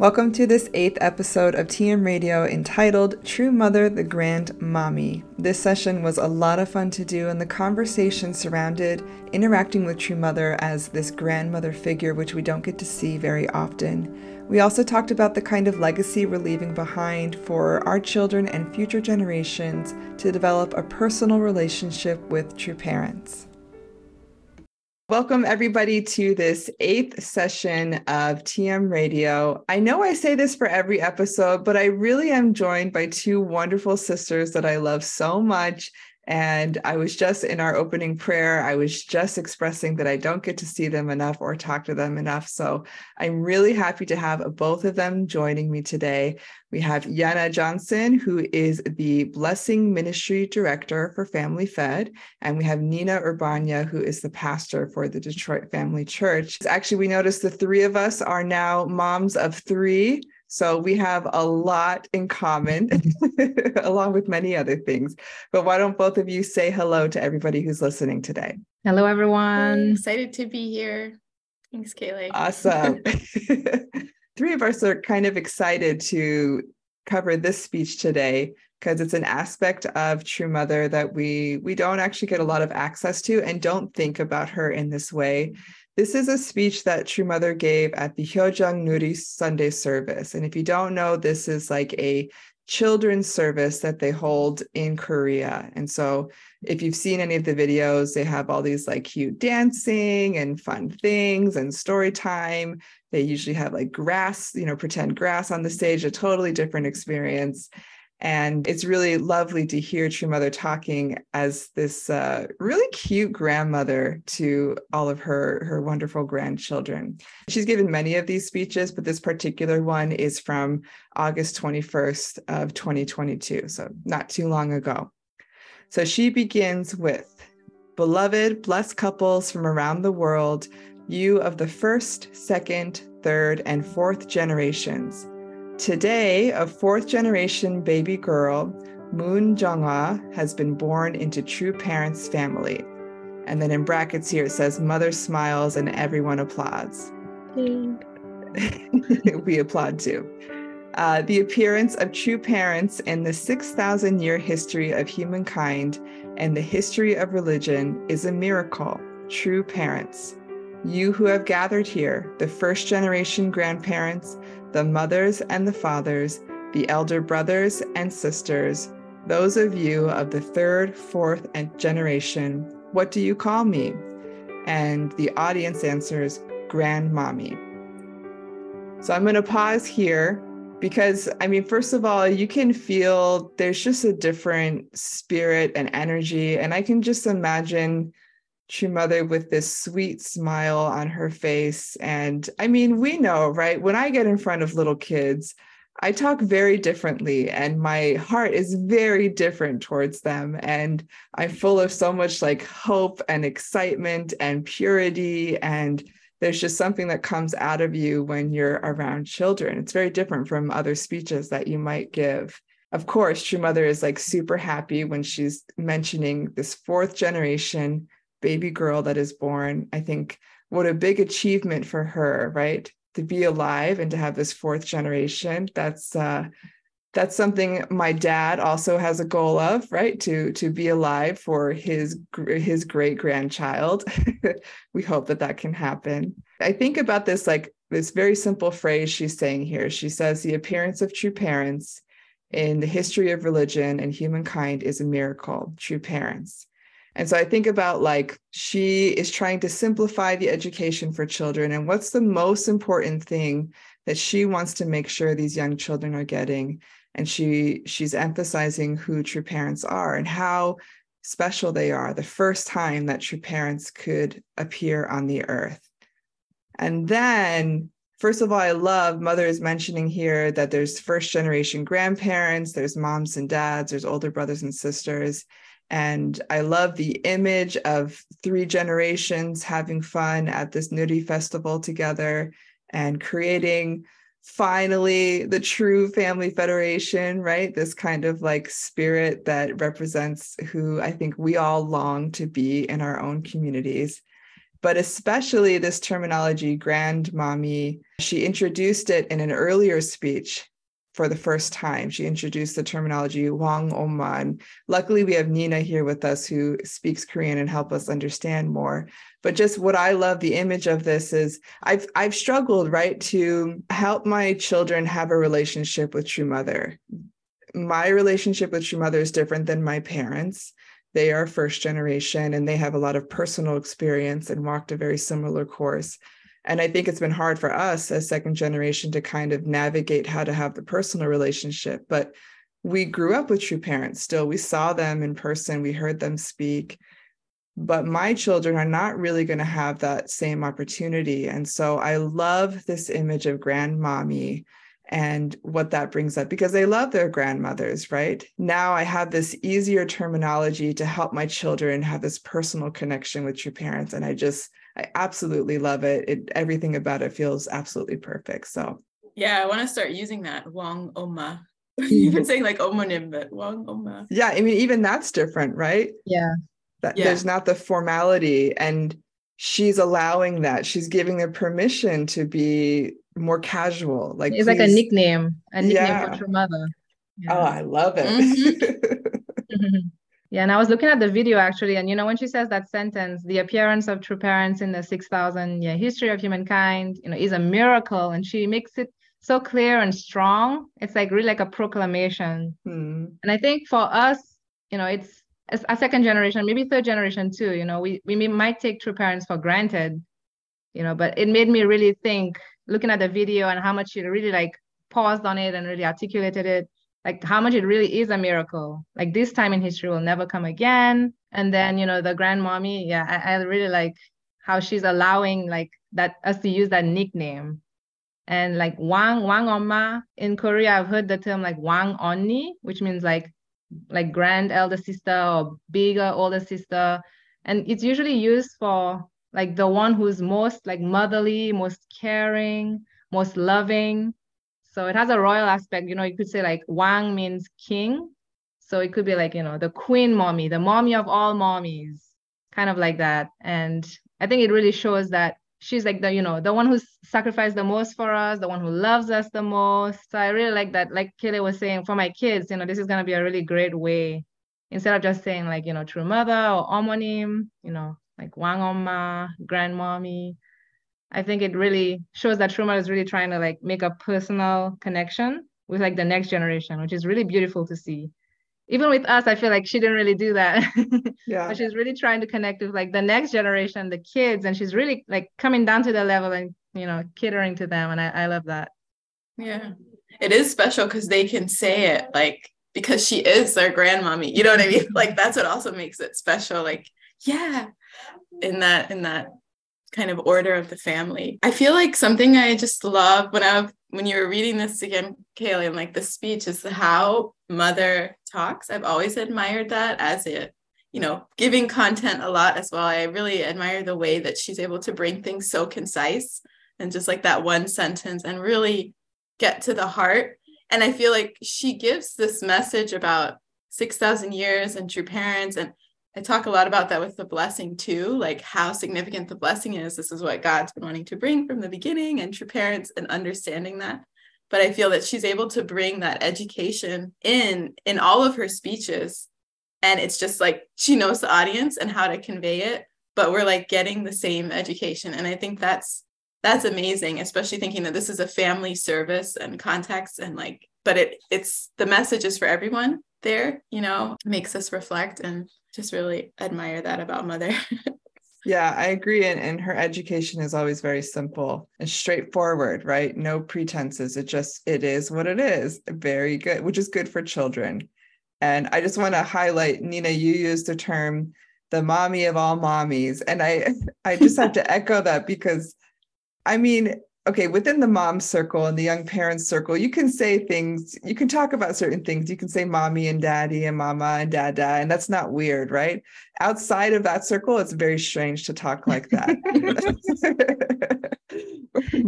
Welcome to this eighth episode of TM Radio entitled True Mother, the Grand Mommy. This session was a lot of fun to do, and the conversation surrounded interacting with True Mother as this grandmother figure, which we don't get to see very often. We also talked about the kind of legacy we're leaving behind for our children and future generations to develop a personal relationship with true parents. Welcome, everybody, to this eighth session of TM Radio. I know I say this for every episode, but I really am joined by two wonderful sisters that I love so much and I was just in our opening prayer, I was just expressing that I don't get to see them enough or talk to them enough. So I'm really happy to have both of them joining me today. We have Yun-A Johnson, who is the Blessing Ministry Director for Family Fed, and we have Nina Urbonya, who is the pastor for the Detroit Family Church. Actually, we noticed the three of us are now moms of three. So we have a lot in common, along with many other things. But why don't both of you say hello to everybody who's listening today? Hello, everyone. excited to be here. Thanks, Kaylee. Awesome. Three of us are kind of excited to cover this speech today because it's an aspect of True Mother that we we don't actually get a lot of access to and don't think about her in this way. This is a speech that True Mother gave at the Hyojung Nuri Sunday service. And if you don't know, this is like a children's service that they hold in Korea. And so if you've seen any of the videos, they have all these like cute dancing and fun things and story time. They usually have like grass, you know, pretend grass on the stage, a totally different experience. And it's really lovely to hear True Mother talking as this uh, really cute grandmother to all of her, her wonderful grandchildren. She's given many of these speeches, but this particular one is from August 21st of 2022, so not too long ago. So she begins with, Beloved, blessed couples from around the world, you of the first, second, third, and fourth generations, Today, a fourth generation baby girl, Moon Jungha, has been born into true parents' family. And then in brackets here it says, Mother smiles and everyone applauds. we applaud too. Uh, the appearance of true parents in the 6,000 year history of humankind and the history of religion is a miracle. True parents. You who have gathered here, the first generation grandparents, the mothers and the fathers, the elder brothers and sisters, those of you of the third, fourth, and generation, what do you call me? And the audience answers, Grandmommy. So I'm going to pause here because, I mean, first of all, you can feel there's just a different spirit and energy. And I can just imagine true mother with this sweet smile on her face. And I mean, we know, right? When I get in front of little kids, I talk very differently, and my heart is very different towards them. And I'm full of so much like hope and excitement and purity. And there's just something that comes out of you when you're around children. It's very different from other speeches that you might give. Of course, True Mother is like super happy when she's mentioning this fourth generation baby girl that is born. I think what a big achievement for her, right? To be alive and to have this fourth generation. That's uh that's something my dad also has a goal of right to to be alive for his his great grandchild we hope that that can happen i think about this like this very simple phrase she's saying here she says the appearance of true parents in the history of religion and humankind is a miracle true parents and so I think about like she is trying to simplify the education for children and what's the most important thing that she wants to make sure these young children are getting and she she's emphasizing who true parents are and how special they are the first time that true parents could appear on the earth. And then First of all, I love mother is mentioning here that there's first generation grandparents, there's moms and dads, there's older brothers and sisters. And I love the image of three generations having fun at this Nuri festival together and creating finally the true family federation, right? This kind of like spirit that represents who I think we all long to be in our own communities. but especially this terminology, grandmommy. She introduced it in an earlier speech for the first time. She introduced the terminology Wang Oman. Luckily, we have Nina here with us who speaks Korean and help us understand more. But just what I love the image of this is I've I've struggled right to help my children have a relationship with True Mother. My relationship with True Mother is different than my parents. They are first generation and they have a lot of personal experience and walked a very similar course. And I think it's been hard for us as second generation to kind of navigate how to have the personal relationship. But we grew up with true parents still. We saw them in person, we heard them speak. But my children are not really going to have that same opportunity. And so I love this image of grandmommy and what that brings up because they love their grandmothers, right? Now I have this easier terminology to help my children have this personal connection with true parents. And I just, I absolutely love it. It everything about it feels absolutely perfect. So yeah, I want to start using that Wang Oma. You've been saying like Omonim, but Wang Oma. Yeah, I mean, even that's different, right? Yeah. That Yeah. there's not the formality and she's allowing that. She's giving the permission to be more casual. Like It's like a nickname, a nickname Yeah. for true mother. Oh, I love it. Mm-hmm. Yeah, and I was looking at the video actually, and you know, when she says that sentence, the appearance of true parents in the 6,000 year history of humankind, you know, is a miracle, and she makes it so clear and strong. It's like really like a proclamation. Hmm. And I think for us, you know, it's as a second generation, maybe third generation too, you know, we, we might take true parents for granted, you know, but it made me really think, looking at the video and how much she really like paused on it and really articulated it, like how much it really is a miracle. Like this time in history will never come again. And then, you know, the grandmommy, yeah, I, I really like how she's allowing like that us to use that nickname. And like Wang Wang Oma in Korea, I've heard the term like Wang Onni, which means like like grand elder sister or bigger older sister. And it's usually used for like the one who's most like motherly, most caring, most loving. So it has a royal aspect. You know, you could say like Wang means king. So it could be like, you know, the queen mommy, the mommy of all mommies, kind of like that. And I think it really shows that she's like the, you know, the one who's sacrificed the most for us, the one who loves us the most. So I really like that. Like Kelly was saying, for my kids, you know, this is gonna be a really great way. Instead of just saying like, you know, true mother or Omonim, you know, like Wang Oma, grandmommy. I think it really shows that Truma is really trying to like make a personal connection with like the next generation, which is really beautiful to see. Even with us, I feel like she didn't really do that. Yeah. but she's really trying to connect with like the next generation, the kids, and she's really like coming down to their level and you know, catering to them. And I, I love that. Yeah. It is special because they can say it like because she is their grandmommy. You know what I mean? Like that's what also makes it special. Like, yeah, in that in that kind of order of the family. I feel like something I just love when I when you were reading this again, Kaylee, and like the speech is how mother talks. I've always admired that as it, you know, giving content a lot as well. I really admire the way that she's able to bring things so concise and just like that one sentence and really get to the heart. And I feel like she gives this message about 6,000 years and true parents. And I talk a lot about that with the blessing too, like how significant the blessing is. This is what God's been wanting to bring from the beginning and true parents and understanding that. But I feel that she's able to bring that education in in all of her speeches. And it's just like she knows the audience and how to convey it, but we're like getting the same education. And I think that's that's amazing, especially thinking that this is a family service and context and like, but it it's the message is for everyone there, you know, makes us reflect and just really admire that about mother. Yeah, I agree. And, and her education is always very simple and straightforward, right? No pretenses. It just, it is what it is. Very good, which is good for children. And I just want to highlight, Nina, you used the term the mommy of all mommies. And I, I just have to echo that because I mean, okay, within the mom circle and the young parents circle, you can say things, you can talk about certain things. You can say mommy and daddy and mama and dada, and that's not weird, right? Outside of that circle, it's very strange to talk like that.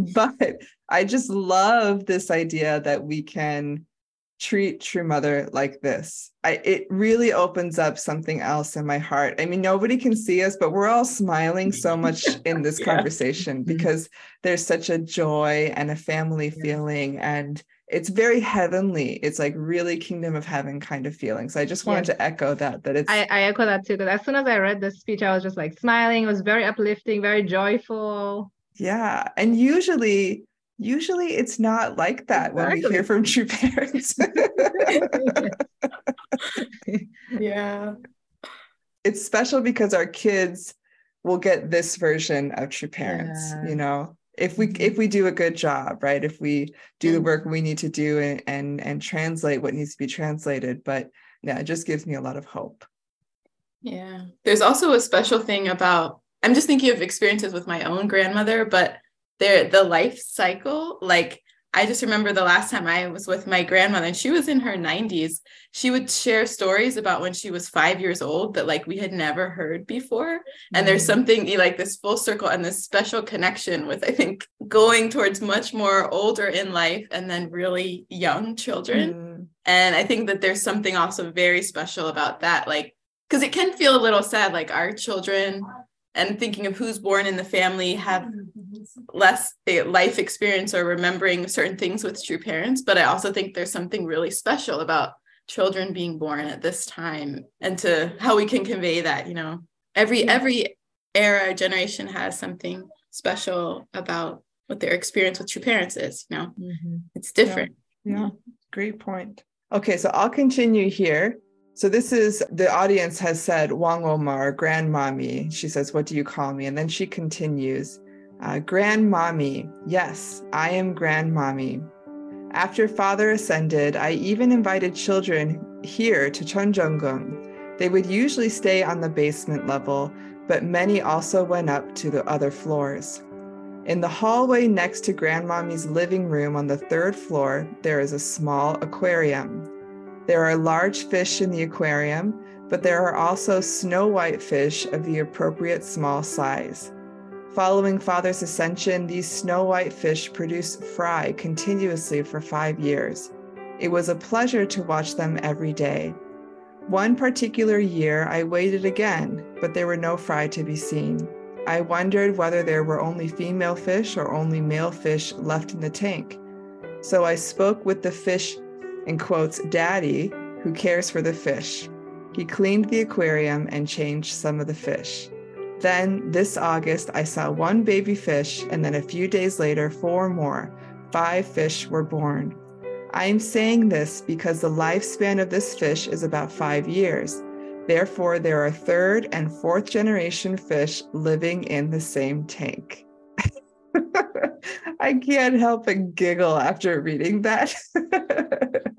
but I just love this idea that we can treat true mother like this. I, it really opens up something else in my heart. I mean nobody can see us but we're all smiling so much in this yeah. conversation mm-hmm. because there's such a joy and a family yeah. feeling and it's very heavenly. It's like really kingdom of heaven kind of feeling so i just wanted to echo that that it's I, I echo that too because as soon as i read the speech i was just like smiling. It was very uplifting very joyful. Yeah and usually usually it's not like that exactly. when we hear from true parents. yeah. It's special because our kids will get this version of true parents, yeah. you know. If we if mm-hmm. we do a good job, right? If we do the work we need to do and and and translate what needs to be translated, but yeah, it just gives me a lot of hope. Yeah. There's also a special thing about I'm just thinking of experiences with my own grandmother, but their the life cycle like I just remember the last time I was with my grandmother and she was in her 90s. She would share stories about when she was 5 years old that like we had never heard before. Mm-hmm. And there's mm. something like this full circle and this special connection with I think going towards much more older in life and then really young children. Mm-hmm. And I think that there's something also very special about that like cuz it can feel a little sad like our children and thinking of who's born in the family have less life experience or remembering certain things with true parents but i also think there's something really special about children being born at this time and to how we can convey that you know every every era generation has something special about what their experience with true parents is you know mm-hmm. it's different yeah. yeah great point okay so i'll continue here so this is the audience has said Wang Oma, grandmommy. She says, What do you call me? And then she continues, uh, Grandmommy. Yes, I am grandmommy. After father ascended, I even invited children here to Cheonjeonggung. They would usually stay on the basement level, but many also went up to the other floors. In the hallway next to Grandmommy's living room on the third floor, there is a small aquarium. There are large fish in the aquarium, but there are also snow white fish of the appropriate small size. Following Father's ascension, these snow white fish produced fry continuously for five years. It was a pleasure to watch them every day. One particular year, I waited again, but there were no fry to be seen. I wondered whether there were only female fish or only male fish left in the tank. So I spoke with the fish and quotes Daddy, who cares for the fish. He cleaned the aquarium and changed some of the fish. Then, this August, I saw one baby fish, and then a few days later, four more. Five fish were born. I am saying this because the lifespan of this fish is about five years. Therefore, there are third and fourth generation fish living in the same tank. I can't help but giggle after reading that.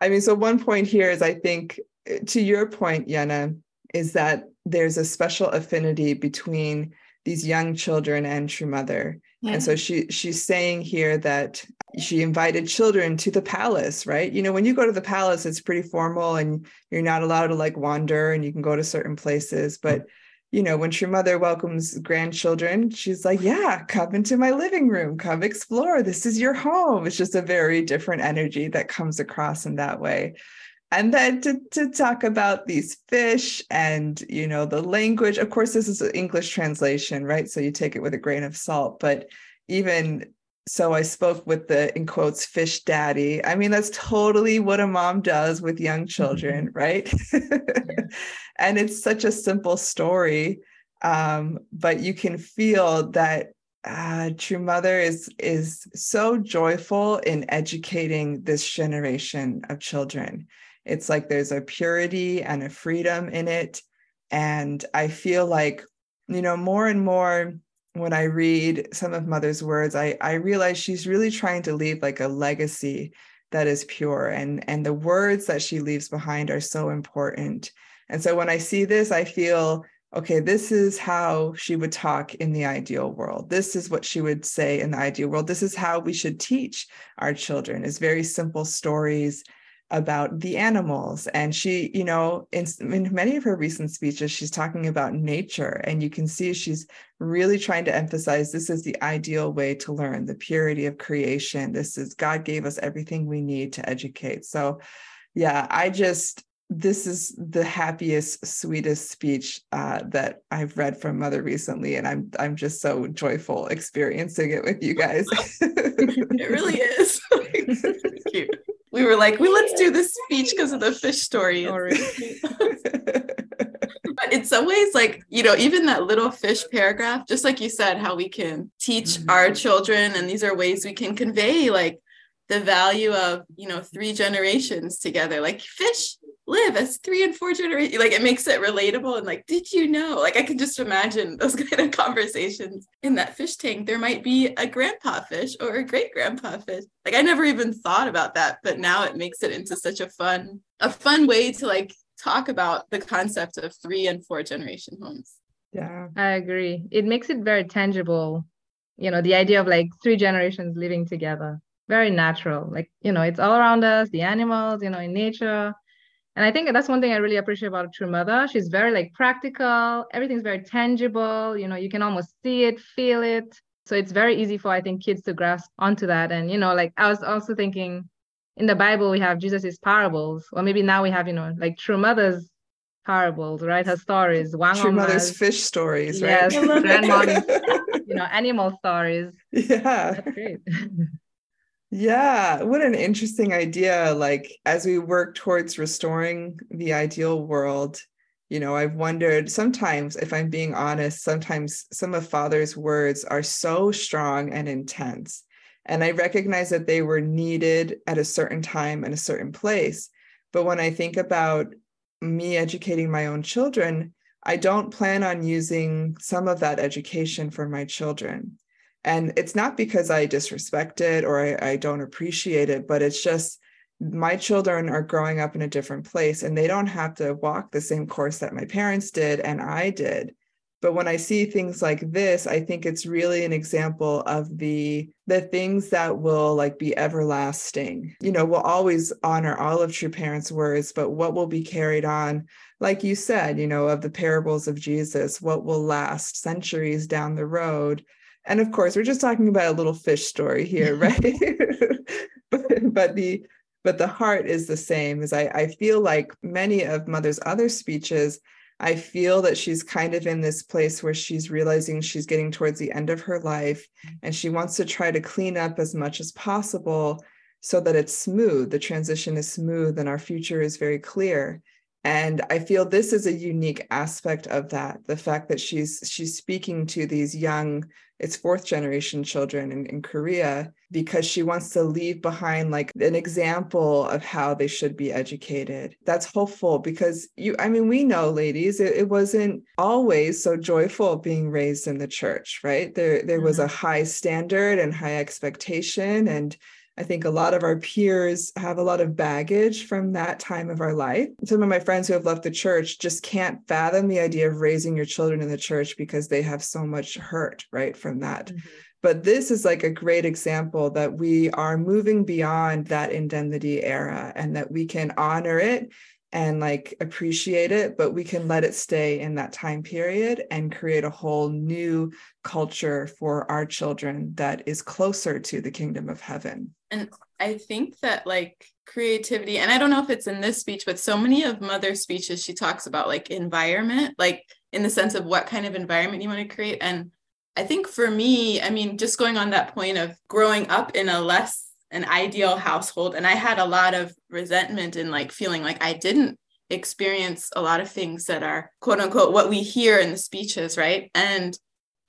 I mean, so one point here is I think to your point, Yun-A, is that there's a special affinity between these young children and true mother. Yeah. And so she she's saying here that she invited children to the palace, right? You know, when you go to the palace, it's pretty formal and you're not allowed to like wander and you can go to certain places. But you know, when True mother welcomes grandchildren, she's like, Yeah, come into my living room, come explore. This is your home. It's just a very different energy that comes across in that way. And then to, to talk about these fish and, you know, the language. Of course, this is an English translation, right? So you take it with a grain of salt. But even so, I spoke with the, in quotes, fish daddy. I mean, that's totally what a mom does with young children, right? and it's such a simple story um, but you can feel that uh, true mother is is so joyful in educating this generation of children it's like there's a purity and a freedom in it. And i feel like you know more and more when i read some of mother's words i i realize she's really trying to leave like a legacy that is pure. And and the words that she leaves behind are so important. And so when I see this, I feel, okay, this is how she would talk in the ideal world. This is what she would say in the ideal world. This is how we should teach our children. Is very simple stories about the animals. And she you know in, in many of her recent speeches she's talking about nature. And you can see she's really trying to emphasize this is the ideal way to learn the purity of creation. This is god gave us everything we need to educate. So yeah i just this is the happiest sweetest speech uh, that i've read from mother recently. And i'm i'm just so joyful experiencing it with you guys. It really is. Cute we were like, well, let's do this speech because of the fish story. but in some ways, like, you know, even that little fish paragraph, just like you said, how we can teach mm-hmm. our children, and these are ways we can convey like the value of, you know, three generations together. Like fish live as three and four generations. Like it makes it relatable and like, did you know? Like I can just imagine those kind of conversations in that fish tank. There might be a grandpa fish or a great grandpa fish. Like I never even thought about that, but now it makes it into such a fun, a fun way to like talk about the concept of three and four generation homes. Yeah. I agree. It makes it very tangible. You know, the idea of like three generations living together. Very natural. Like, you know, it's all around us, the animals, you know, in nature and I think that's one thing I really appreciate about a true mother. She's very like practical. Everything's very tangible. You know, you can almost see it, feel it. So it's very easy for I think kids to grasp onto that. And you know, like I was also thinking, in the Bible we have Jesus's parables, or maybe now we have you know like true mothers parables, right? Her stories, Wang true mother's fish stories, right? Yes, grandmom's, you know, animal stories. Yeah, that's great. Yeah, what an interesting idea. Like, as we work towards restoring the ideal world, you know, I've wondered sometimes, if I'm being honest, sometimes some of Father's words are so strong and intense. And I recognize that they were needed at a certain time and a certain place. But when I think about me educating my own children, I don't plan on using some of that education for my children. And it's not because I disrespect it or I, I, don't appreciate it, but it's just my children are growing up in a different place and they don't have to walk the same course that my parents did and I did. But when I see things like this, I think it's really an example of the the things that will like be everlasting. You know, we'll always honor all of true parents' words, but what will be carried on, like you said, you know, of the parables of Jesus, what will last centuries down the road and of course we're just talking about a little fish story here right? But, but the but the heart is the same as I, I feel like many of mother's other speeches i feel that she's kind of in this place where she's realizing she's getting towards the end of her life mm-hmm. and she wants to try to clean up as much as possible so that it's smooth the transition is smooth and our future is very clear and i feel this is a unique aspect of that the fact that she's she's speaking to these young it's fourth generation children in, in korea because she wants to leave behind like an example of how they should be educated that's hopeful because you i mean we know ladies it, it wasn't always so joyful being raised in the church right there there was a mm-hmm. high standard and high expectation and I think a lot of our peers have a lot of baggage from that time of our life. Some of my friends who have left the church just can't fathom the idea of raising your children in the church because they have so much hurt, right, from that. Mm-hmm. But this is like a great example that we are moving beyond that indemnity era and that we can honor it and like appreciate it, but we can let it stay in that time period and create a whole new culture for our children that is closer to the kingdom of heaven. And I think that like creativity, and I don't know if it's in this speech, but so many of Mother's speeches, she talks about like environment, like in the sense of what kind of environment you want to create. And I think for me, I mean, just going on that point of growing up in a less an ideal household and i had a lot of resentment and like feeling like i didn't experience a lot of things that are quote unquote what we hear in the speeches right and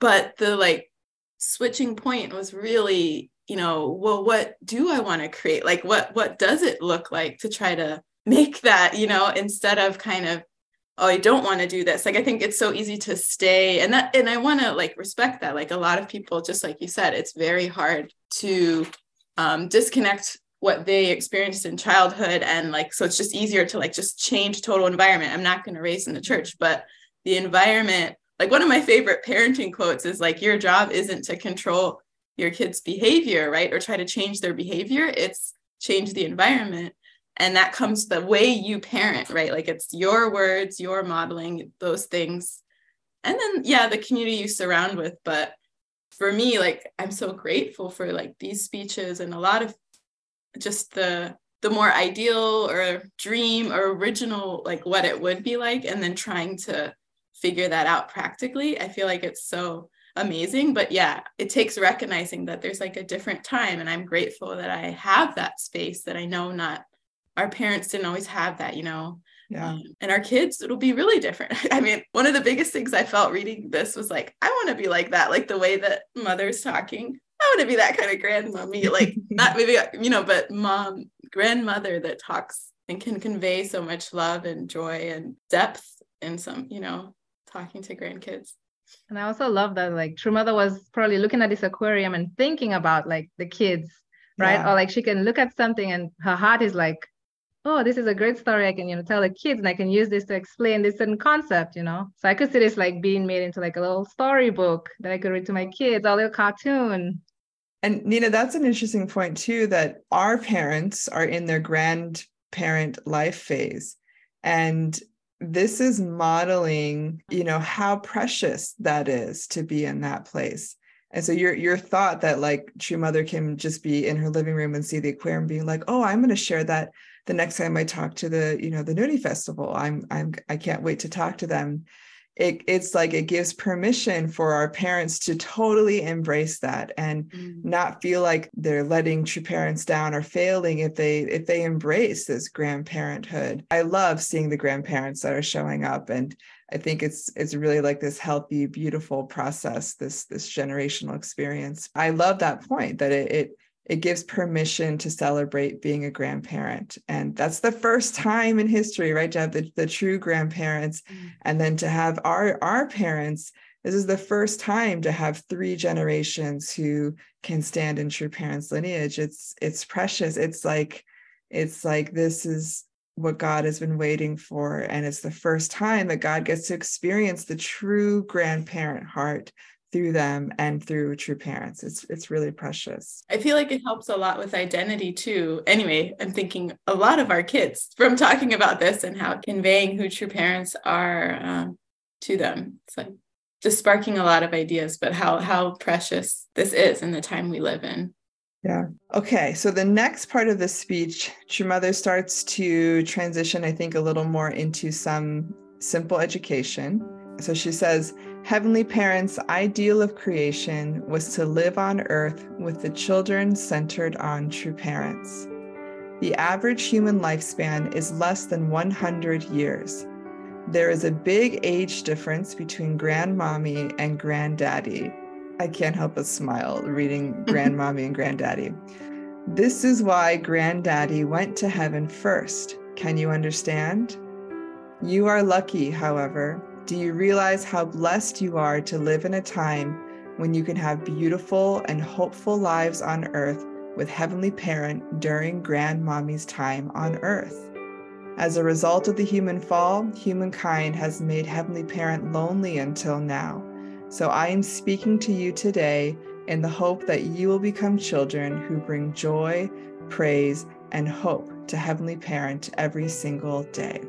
but the like switching point was really you know well what do i want to create? Like what what does it look like to try to make that you know instead of kind of oh i don't want to do this. Like i think it's so easy to stay. And that and i want to like respect that. Like a lot of people just like you said it's very hard to um, disconnect what they experienced in childhood. And like so it's just easier to like just change total environment. I'm not going to raise in the church but the environment like one of my favorite parenting quotes is like your job isn't to control your kids behavior right? Or try to change their behavior it's change the environment. And that comes the way you parent right? Like it's your words your modeling those things. And then yeah the community you surround with. But for me like i'm so grateful for like these speeches and a lot of just the the more ideal or dream or original like what it would be like and then trying to figure that out practically. I feel like it's so amazing but yeah it takes recognizing that there's like a different time and i'm grateful that i have that space that i know not our parents didn't always have that you know? Yeah. Um, and our kids it'll be really different. I mean one of the biggest things i felt reading this was like i want to be like that like the way that mother's talking. I want to be that kind of grandmommy like not maybe you know but mom grandmother that talks and can convey so much love and joy and depth in some you know talking to grandkids and i also love that like true mother was probably looking at this aquarium and thinking about like the kids right yeah. or like she can look at something and her heart is like oh, this is a great story. I can, you know, tell the kids and I can use this to explain this certain concept, you know. So I could see this like being made into like a little storybook that I could read to my kids, a little cartoon. And Nina, that's an interesting point too, that our parents are in their grandparent life phase. And this is modeling, you know, how precious that is to be in that place. And so your your thought that like true mother can just be in her living room and see the aquarium being like, oh, I'm going to share that the next time I talk to the, you know, the Nuri Festival. I'm I'm I can't wait to talk to them. It, it's like it gives permission for our parents to totally embrace that and mm. not feel like they're letting true parents down or failing if they if they embrace this grandparenthood. I love seeing the grandparents that are showing up and I think it's it's really like this healthy, beautiful process, this this generational experience. I love that point that it, it it gives permission to celebrate being a grandparent. And that's the first time in history, right? To have the, the true grandparents mm. and then to have our our parents. This is the first time to have three generations who can stand in true parents' lineage. It's it's precious. It's like it's like this is what God has been waiting for. And it's the first time that God gets to experience the true grandparent heart through them and through true parents. It's it's really precious. I feel like it helps a lot with identity too. Anyway, I'm thinking a lot of our kids from talking about this and how conveying who true parents are um, to them. It's like just sparking a lot of ideas, but how how precious this is in the time we live in. Yeah. Okay. So the next part of the speech, True Mother starts to transition, I think, a little more into some simple education. So she says, Heavenly Parents' ideal of creation was to live on earth with the children centered on true parents. The average human lifespan is less than 100 years. There is a big age difference between grandmommy and granddaddy, I can't help but smile reading Grandmommy and Granddaddy. This is why Granddaddy went to heaven first. Can you understand? You are lucky, however. Do you realize how blessed you are to live in a time when you can have beautiful and hopeful lives on earth with Heavenly Parent during Grandmommy's time on earth? As a result of the human fall, humankind has made Heavenly Parent lonely until now. So I am speaking to you today in the hope that you will become children who bring joy, praise, and hope to Heavenly Parent every single day.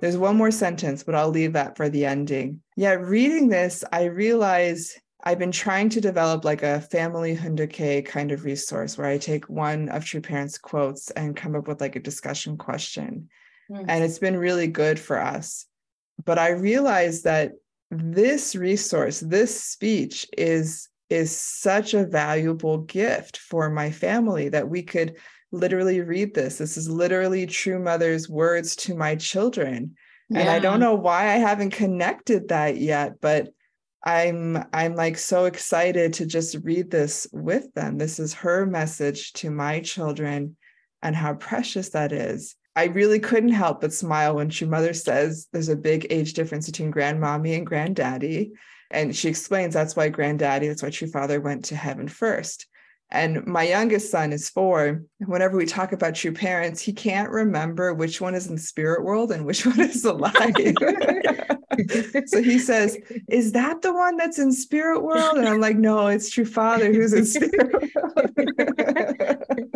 There's one more sentence, but I'll leave that for the ending. Yeah, reading this, I realize I've been trying to develop like a family Hoon Dok Hae kind of resource where I take one of True Parents' quotes and come up with like a discussion question. Mm. And it's been really good for us. But I realized that this resource, this speech is is such a valuable gift for my family that we could literally read this. This is literally true mother's words to my children. Yeah. And I don't know why I haven't connected that yet, but I'm I'm like so excited to just read this with them. This is her message to my children and how precious that is. I really couldn't help but smile when True Mother says there's a big age difference between grandmommy and granddaddy. And she explains that's why granddaddy, that's why True Father went to heaven first. And my youngest son is four. Whenever we talk about true parents, he can't remember which one is in spirit world and which one is alive. so he says, Is that the one that's in spirit world? And I'm like, No, it's true father who's in spirit world.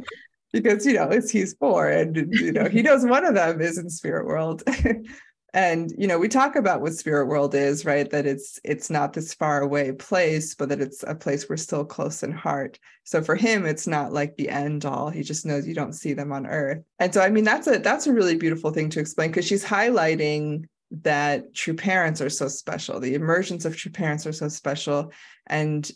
because you know it's he's four and you know he knows one of them is in spirit world and you know we talk about what spirit world is right? That it's it's not this far away place but that it's a place we're still close in heart. So for him it's not like the end all. He just knows you don't see them on earth. And so i mean that's a that's a really beautiful thing to explain because she's highlighting that true parents are so special. The emergence of true parents are so special. And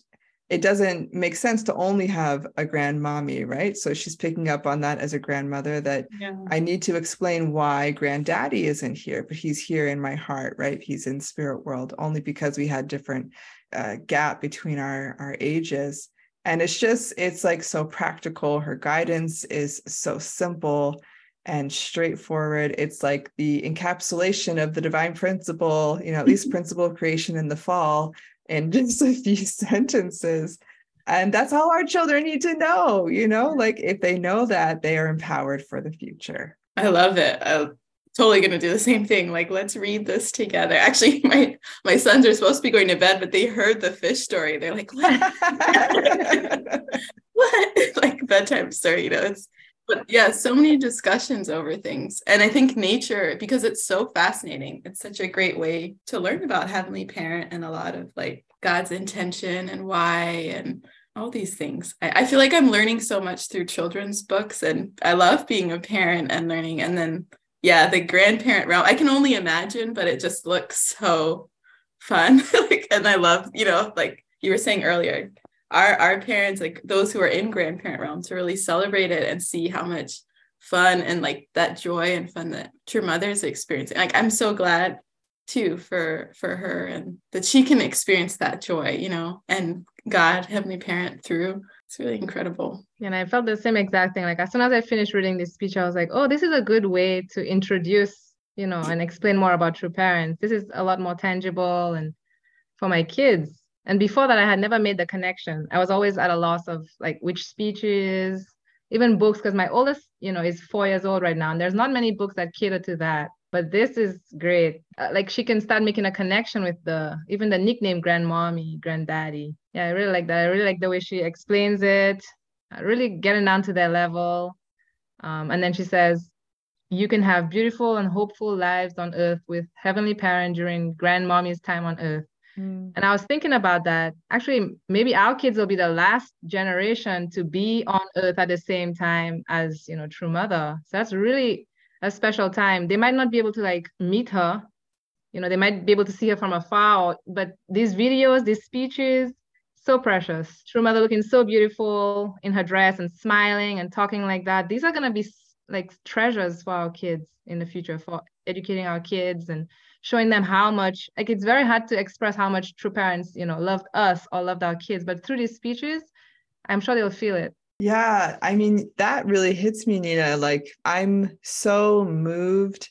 it doesn't make sense to only have a grandmommy, right? So she's picking up on that as a grandmother that yeah. I need to explain why granddaddy isn't here, but he's here in my heart, right? He's in spirit world only because we had different uh, gap between our our ages. And it's just it's like so practical. Her guidance is so simple and straightforward. It's like the encapsulation of the divine principle, you know, at least principle of creation in the fall in just a few sentences. And that's all our children need to know, you know, like if they know that, they are empowered for the future. I love it. I'm totally going to do the same thing. Like, let's read this together. Actually, my my sons are supposed to be going to bed, but they heard the fish story. They're like, what? what? like bedtime story, you know, it's but yeah, so many discussions over things. And I think nature, because it's so fascinating, it's such a great way to learn about Heavenly Parent and a lot of like God's intention and why and all these things. I, I feel like I'm learning so much through children's books and I love being a parent and learning. And then, yeah, the grandparent realm, I can only imagine, but it just looks so fun. like, and I love, you know, like you were saying earlier, our our parents like those who are in grandparent realm to really celebrate it and see how much fun and like that joy and fun that true mother's experiencing. Like i'm so glad too for for her and that she can experience that joy you know and god heavenly parent through. It's really incredible. And i felt the same exact thing. Like as soon as i finished reading this speech i was like oh this is a good way to introduce you know and explain more about true parents. This is a lot more tangible and for my kids and before that i had never made the connection. I was always at a loss of like which speeches even books because my oldest you know is four years old right now and there's not many books that cater to that. But this is great. Uh, like she can start making a connection with the even the nickname grandmommy granddaddy. Yeah i really like that. I really like the way she explains it. Uh, really getting down to their level. Um, and then she says you can have beautiful and hopeful lives on earth with heavenly parent during grandmommy's time on earth Mm. And I was thinking about that. Actually, maybe our kids will be the last generation to be on earth at the same time as, you know, True Mother. So that's really a special time. They might not be able to like meet her. You know, they might be able to see her from afar, but these videos, these speeches, so precious. True Mother looking so beautiful in her dress and smiling and talking like that. These are going to be like treasures for our kids in the future for educating our kids and showing them how much like it's very hard to express how much true parents you know loved us or loved our kids but through these speeches i'm sure they'll feel it. Yeah i mean that really hits me nina like i'm so moved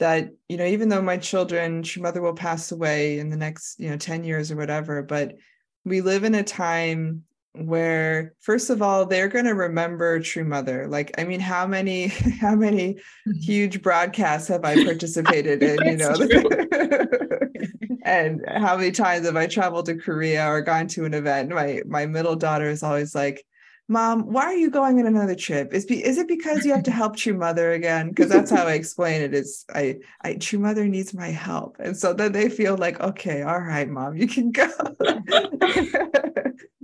that you know even though my children true mother will pass away in the next you know 10 years or whatever but we live in a time where first of all they're going to remember true mother. Like i mean how many how many mm-hmm. huge broadcasts have i participated in you know? and how many times have i traveled to korea or gone to an event? My my middle daughter is always like mom why are you going on another trip? Is, be, is it because you have to help true mother again? Because that's how i explain it is i i true mother needs my help. And so then they feel like okay all right mom you can go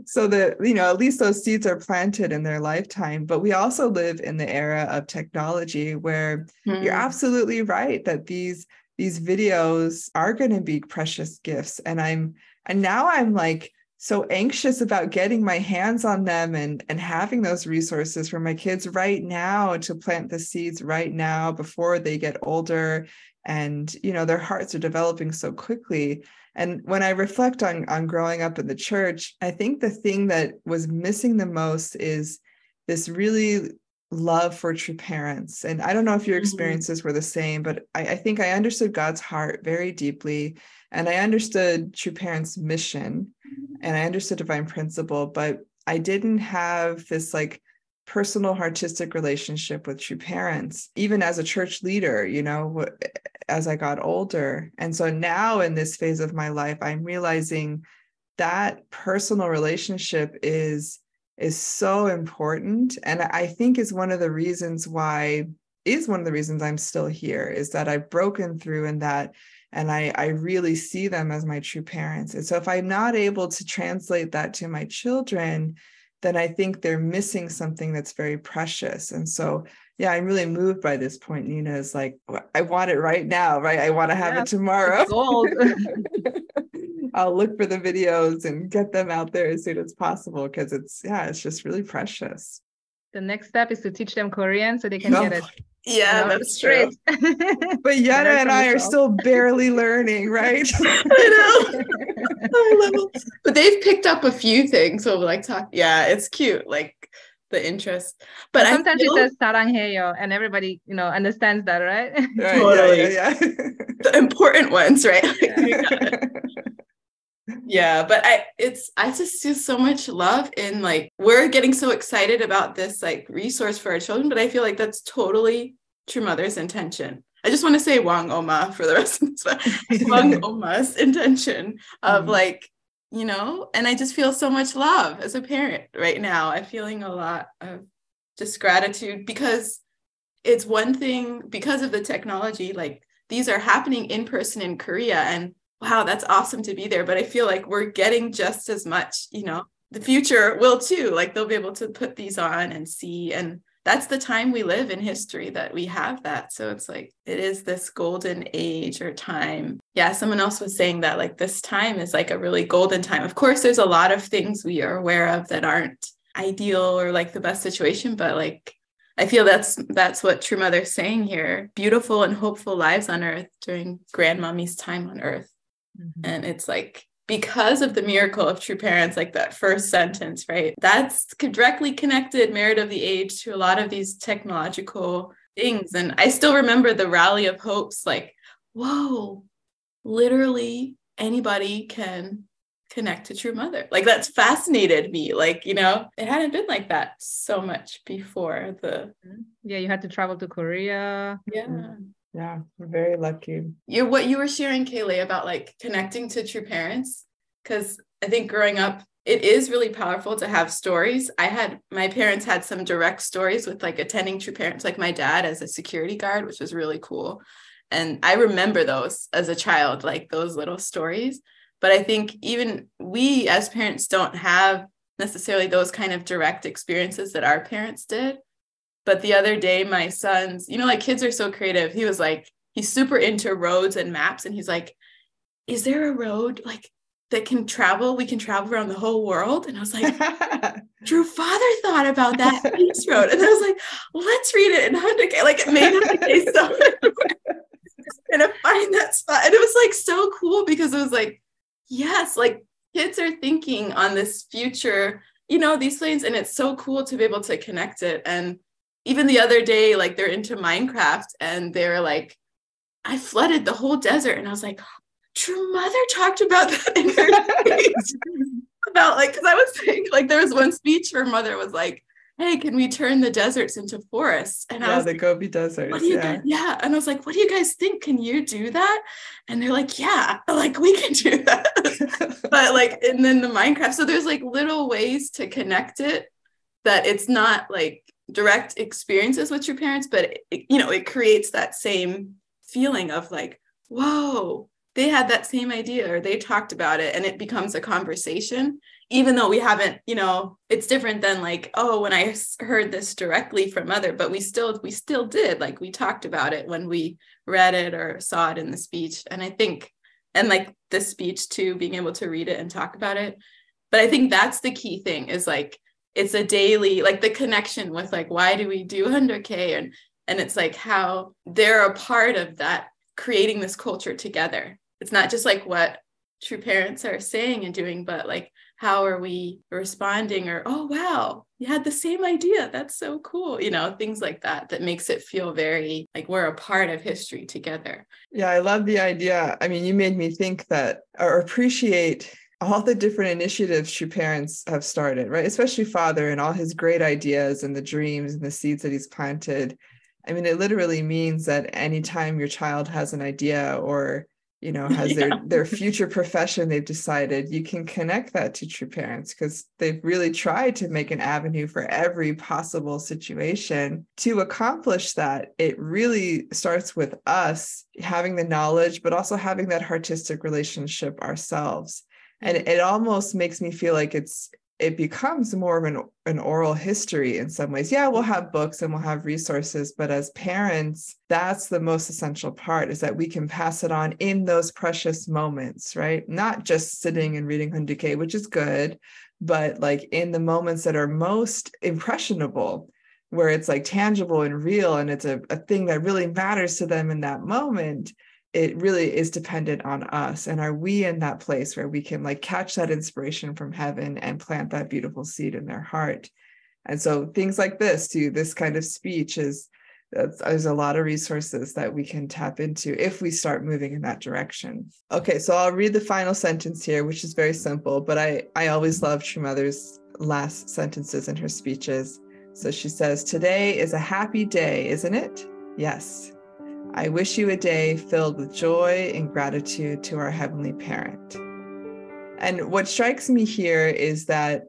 so that you know at least those seeds are planted in their lifetime. But we also live in the era of technology where mm. you're absolutely right that these these videos are going to be precious gifts. And i'm and now i'm like so anxious about getting my hands on them and and having those resources for my kids right now to plant the seeds right now before they get older. And you know their hearts are developing so quickly and when I reflect on, on growing up in the church, I think the thing that was missing the most is this really love for true parents. And I don't know if your mm-hmm. experiences were the same, but I, I think I understood God's heart very deeply. And I understood true parents' mission and I understood divine principle, but I didn't have this like personal artistic relationship with true parents even as a church leader you know as i got older and so now in this phase of my life i'm realizing that personal relationship is is so important. And I think is one of the reasons why is one of the reasons I'm still here is that I've broken through in that and I, I really see them as my true parents. And so if I'm not able to translate that to my children, then I think they're missing something that's very precious. And so, yeah, I'm really moved by this point. Nina is like, I want it right now, right? I want to have yeah, it tomorrow. I'll look for the videos and get them out there as soon as possible because it's, yeah, it's just really precious. The next step is to teach them Korean so they can get oh, it yeah, no, that's true. but Yun-A and I are still barely learning, right? I know. Oh, but they've picked up a few things. So like talk, yeah, it's cute. Like the interest. But sometimes feel... it says sarangheyo and everybody, you know, understands that, right? right totally. Yeah, yeah, yeah. the important ones, right? Yeah. yeah but i it's i just see so much love in like we're getting so excited about this like resource for our children but i feel like that's totally true mother's intention i just want to say wang oma for the rest of this wang oma's intention of mm like you know and i just feel so much love as a parent right now i'm feeling a lot of just gratitude because it's one thing because of the technology like these are happening in person in korea and wow, that's awesome to be there. But I feel like we're getting just as much, you know, the future will too. Like they'll be able to put these on and see. And that's the time we live in history that we have that. So it's like it is this golden age or time. Yeah, someone else was saying that like this time is like a really golden time. Of course, there's a lot of things we are aware of that aren't ideal or like the best situation, but like I feel that's that's what True Mother's saying here. Beautiful and hopeful lives on earth during grandmommy's time on earth. Mm-hmm. And it's like, because of the miracle of true parents, like that first sentence, right? That's directly connected merit of the age to a lot of these technological things. And I still remember the rally of hopes like, whoa, literally anybody can connect to true mother. Like that's fascinated me. Like, you know, it hadn't been like that so much before the. Yeah, you had to travel to Korea. Yeah. Mm. Yeah, we're very lucky. You what you were sharing, Kaylee, about like connecting to true parents. Cause I think growing up, it is really powerful to have stories. I had my parents had some direct stories with like attending true parents, like my dad as a security guard, which was really cool. And I remember those as a child, like those little stories. But I think even we as parents don't have necessarily those kind of direct experiences that our parents did. But the other day, my son's, you know, like kids are so creative. He was like, he's super into roads and maps. And he's like, is there a road like that can travel? We can travel around the whole world. And I was like, True father thought about that peace road. And I was like, let's read it in 100K. Like it made 100K stuff. and to find that spot. And it was like so cool because it was like, yes, like kids are thinking on this future, you know, these things. And it's so cool to be able to connect it. And even the other day, like they're into Minecraft and they're like, I flooded the whole desert. And I was like, True Mother talked about that in her speech. about like, because I was saying, like, there was one speech her mother was like, Hey, can we turn the deserts into forests? And yeah, I was the like, Gobi deserts. yeah. Guys, yeah. And I was like, what do you guys think? Can you do that? And they're like, yeah, like we can do that. but like, and then the Minecraft. So there's like little ways to connect it that it's not like direct experiences with your parents but it, you know it creates that same feeling of like whoa they had that same idea or they talked about it and it becomes a conversation even though we haven't you know it's different than like oh when i heard this directly from mother but we still we still did like we talked about it when we read it or saw it in the speech and i think and like the speech too being able to read it and talk about it. But i think that's the key thing is like it's a daily like the connection with like why do we do 100k and and it's like how they're a part of that creating this culture together. It's not just like what true parents are saying and doing but like how are we responding or oh wow you had the same idea. That's so cool you know things like that that makes it feel very like we're a part of history together. Yeah i love the idea. I mean you made me think that or appreciate all the different initiatives true parents have started, right? Especially father and all his great ideas and the dreams and the seeds that he's planted. I mean, it literally means that anytime your child has an idea or you know has yeah. their their future profession they've decided you can connect that to true parents because they've really tried to make an avenue for every possible situation to accomplish that it really starts with us having the knowledge but also having that artistic relationship ourselves and mm-hmm. it almost makes me feel like it's it becomes more of an, an oral history in some ways. Yeah, we'll have books and we'll have resources, but as parents, that's the most essential part is that we can pass it on in those precious moments, right? Not just sitting and reading Hoon Dok Hae, which is good, but like in the moments that are most impressionable, where it's like tangible and real and it's a, a thing that really matters to them in that moment it really is dependent on us and are we in that place where we can like catch that inspiration from heaven and plant that beautiful seed in their heart? And so things like this too this kind of speech is there's a lot of resources that we can tap into if we start moving in that direction. Okay so i'll read the final sentence here which is very simple but i i always love true mother's last sentences in her speeches. So she says today is a happy day isn't it? Yes I wish you a day filled with joy and gratitude to our Heavenly Parent. And what strikes me here is that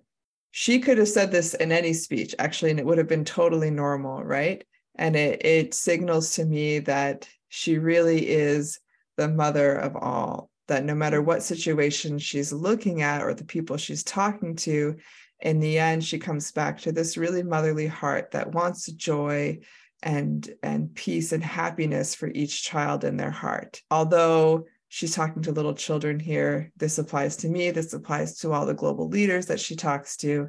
she could have said this in any speech, actually, and it would have been totally normal, right? And it, it signals to me that she really is the mother of all, that no matter what situation she's looking at or the people she's talking to, in the end, she comes back to this really motherly heart that wants joy, and and peace and happiness for each child in their heart. Although she's talking to little children here this applies to me this applies to all the global leaders that she talks to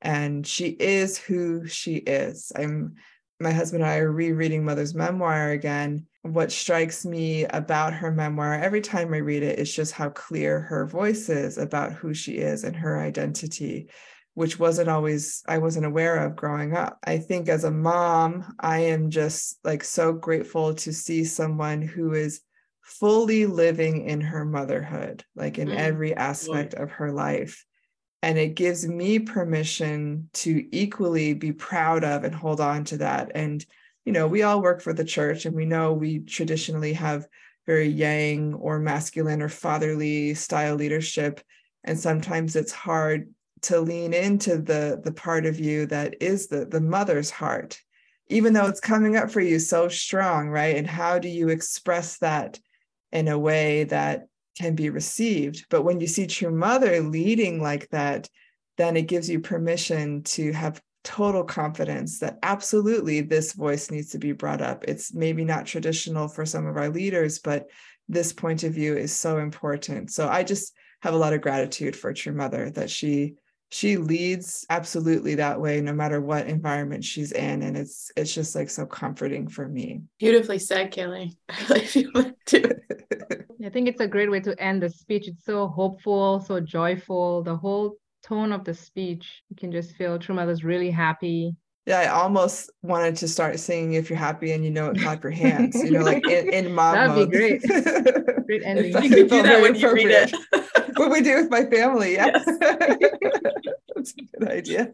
and she is who she is. I'm my husband and i are rereading mother's memoir again. What strikes me about her memoir every time i read it is just how clear her voice is about who she is and her identity which wasn't always I wasn't aware of growing up. I think as a mom, I am just like so grateful to see someone who is fully living in her motherhood, like in mm. every aspect of her life. And it gives me permission to equally be proud of and hold on to that. And, you know, we all work for the church and we know we traditionally have very yang or masculine or fatherly style leadership. And sometimes it's hard to lean into the the part of you that is the the mother's heart. Even though it's coming up for you so strong right? And how do you express that in a way that can be received? But when you see true mother leading like that then it gives you permission to have total confidence that absolutely this voice needs to be brought up. It's maybe not traditional for some of our leaders but this point of view is so important. So i just have a lot of gratitude for true mother that she she leads absolutely that way no matter what environment she's in and it's it's just like so comforting for me beautifully said kelly i really feel that too i think it's a great way to end the speech it's so hopeful so joyful the whole tone of the speech you can just feel true mother's really happy yeah, I almost wanted to start singing "If You're Happy and You Know It, Clap Your Hands." You know, like in, in mom That'd mode. be great. great ending. You could do that when you read it. what we do with my family, yeah. Yes. That's a good idea.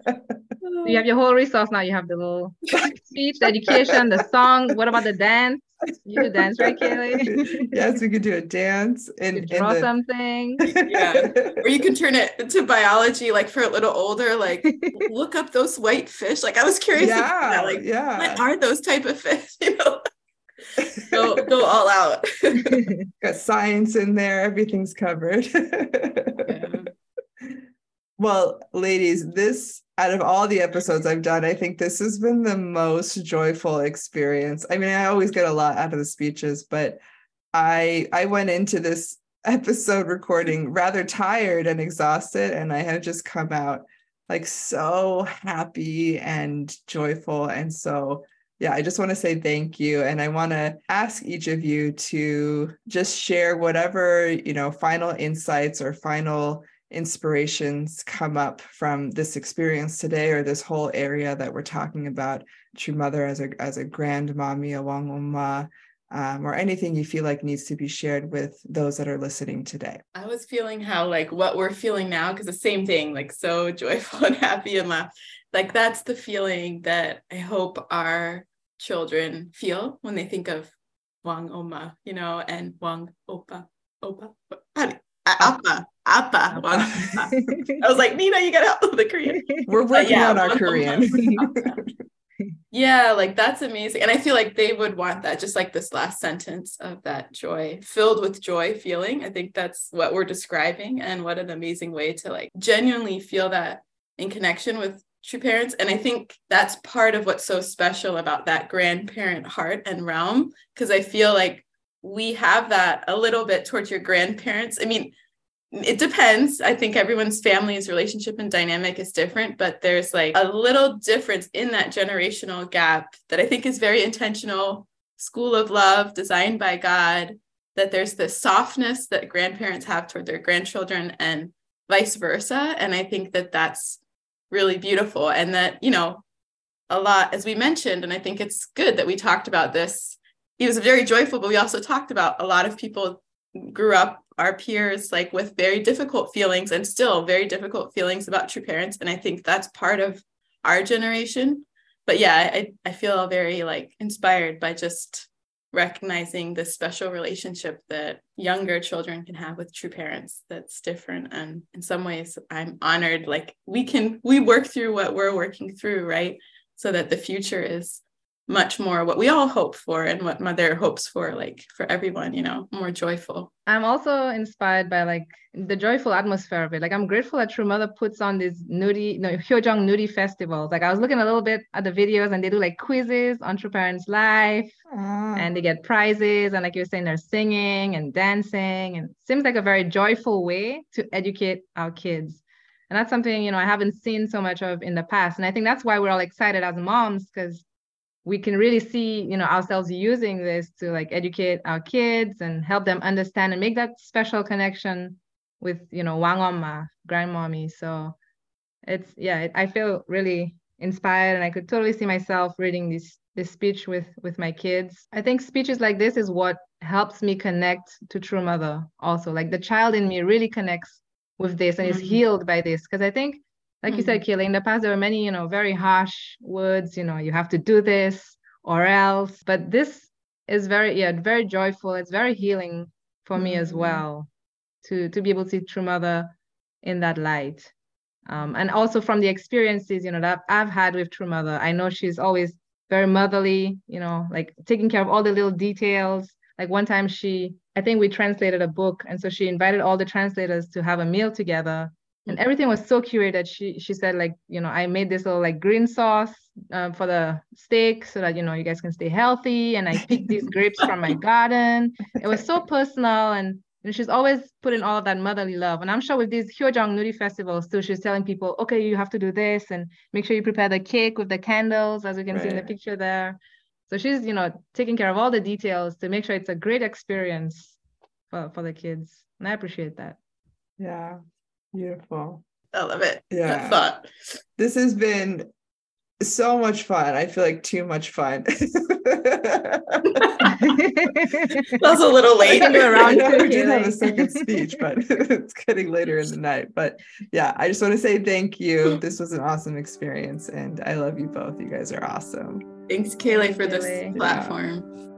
you have your whole resource now. You have the little speech, the education, the song. What about the dance? You do dance, right, Kaylee? yes, we could do a dance and draw the... something. Yeah, or you can turn it into biology, like for a little older. Like look up those white fish. Like I was curious. Yeah, that. Like, yeah. What are those type of fish? You know. go go all out. Got science in there. Everything's covered. Yeah. Well, ladies, this out of all the episodes I've done, I think this has been the most joyful experience. I mean, I always get a lot out of the speeches, but I I went into this episode recording rather tired and exhausted and I have just come out like so happy and joyful and so yeah, I just want to say thank you. And I want to ask each of you to just share whatever, you know, final insights or final inspirations come up from this experience today or this whole area that we're talking about true mother as a as a grand mommy a wang oma um, or anything you feel like needs to be shared with those that are listening today i was feeling how like what we're feeling now because the same thing like so joyful and happy and laugh like that's the feeling that i hope our children feel when they think of wang oma you know and wang opa Opa. Appa. Appa. I was like, Nina, you gotta help with the Korean. We're working yeah, on our Korean. yeah, like that's amazing. And I feel like they would want that, just like this last sentence of that joy, filled with joy feeling. I think that's what we're describing. And what an amazing way to like genuinely feel that in connection with true parents. And I think that's part of what's so special about that grandparent heart and realm. Cause I feel like we have that a little bit towards your grandparents. I mean, it depends. I think everyone's family's relationship and dynamic is different, but there's like a little difference in that generational gap that I think is very intentional. School of love designed by God, that there's this softness that grandparents have toward their grandchildren and vice versa. And I think that that's really beautiful. And that, you know, a lot, as we mentioned, and I think it's good that we talked about this. He was very joyful, but we also talked about a lot of people grew up our peers like with very difficult feelings and still very difficult feelings about true parents and i think that's part of our generation. But yeah i i feel very like inspired by just recognizing the special relationship that younger children can have with true parents that's different and in some ways i'm honored like we can we work through what we're working through right? So that the future is much more what we all hope for and what mother hopes for like for everyone you know more joyful. I'm also inspired by like the joyful atmosphere of it. Like i'm grateful that true mother puts on these Nuri no Hyojeong Nuri festivals. Like i was looking a little bit at the videos and they do like quizzes on true parents life ah. and they get prizes and like you're saying they're singing and dancing and seems like a very joyful way to educate our kids. And that's something you know i haven't seen so much of in the past. And i think that's why we're all excited as moms because we can really see you know ourselves using this to like educate our kids and help them understand and make that special connection with you know Wang Oma grandmommy. So it's yeah i feel really inspired and i could totally see myself reading this this speech with with my kids. I think speeches like this is what helps me connect to true mother also. Like the child in me really connects with this and mm-hmm. is healed by this. Because i think like mm-hmm. you said, mm-hmm. In the past there were many, you know, very harsh words, you know, you have to do this or else. But this is very, yeah, very joyful. It's very healing for mm-hmm. me as mm-hmm. well to to be able to see True Mother in that light. Um, and also from the experiences, you know, that I've had with True Mother, I know she's always very motherly, you know, like taking care of all the little details. Like one time she, I think we translated a book, and so she invited all the translators to have a meal together and everything was so curated. She she said like you know i made this little like green sauce uh, for the steak so that you know you guys can stay healthy. And i picked these grapes from my garden. It was so personal. And, and she's always putting all of that motherly love. And i'm sure with these Hyojeong Nuri festivals too she's telling people okay you have to do this. And make sure you prepare the cake with the candles as you can right. see in the picture there. So she's you know taking care of all the details to make sure it's a great experience for, for the kids. And i appreciate that. Yeah Beautiful. I love it. Yeah. Thought. This has been so much fun. I feel like too much fun. That's a little late. Around I did have a second speech, but it's getting later in the night. But yeah, I just want to say thank you. This was an awesome experience, and I love you both. You guys are awesome. Thanks, Kaylee, for this platform.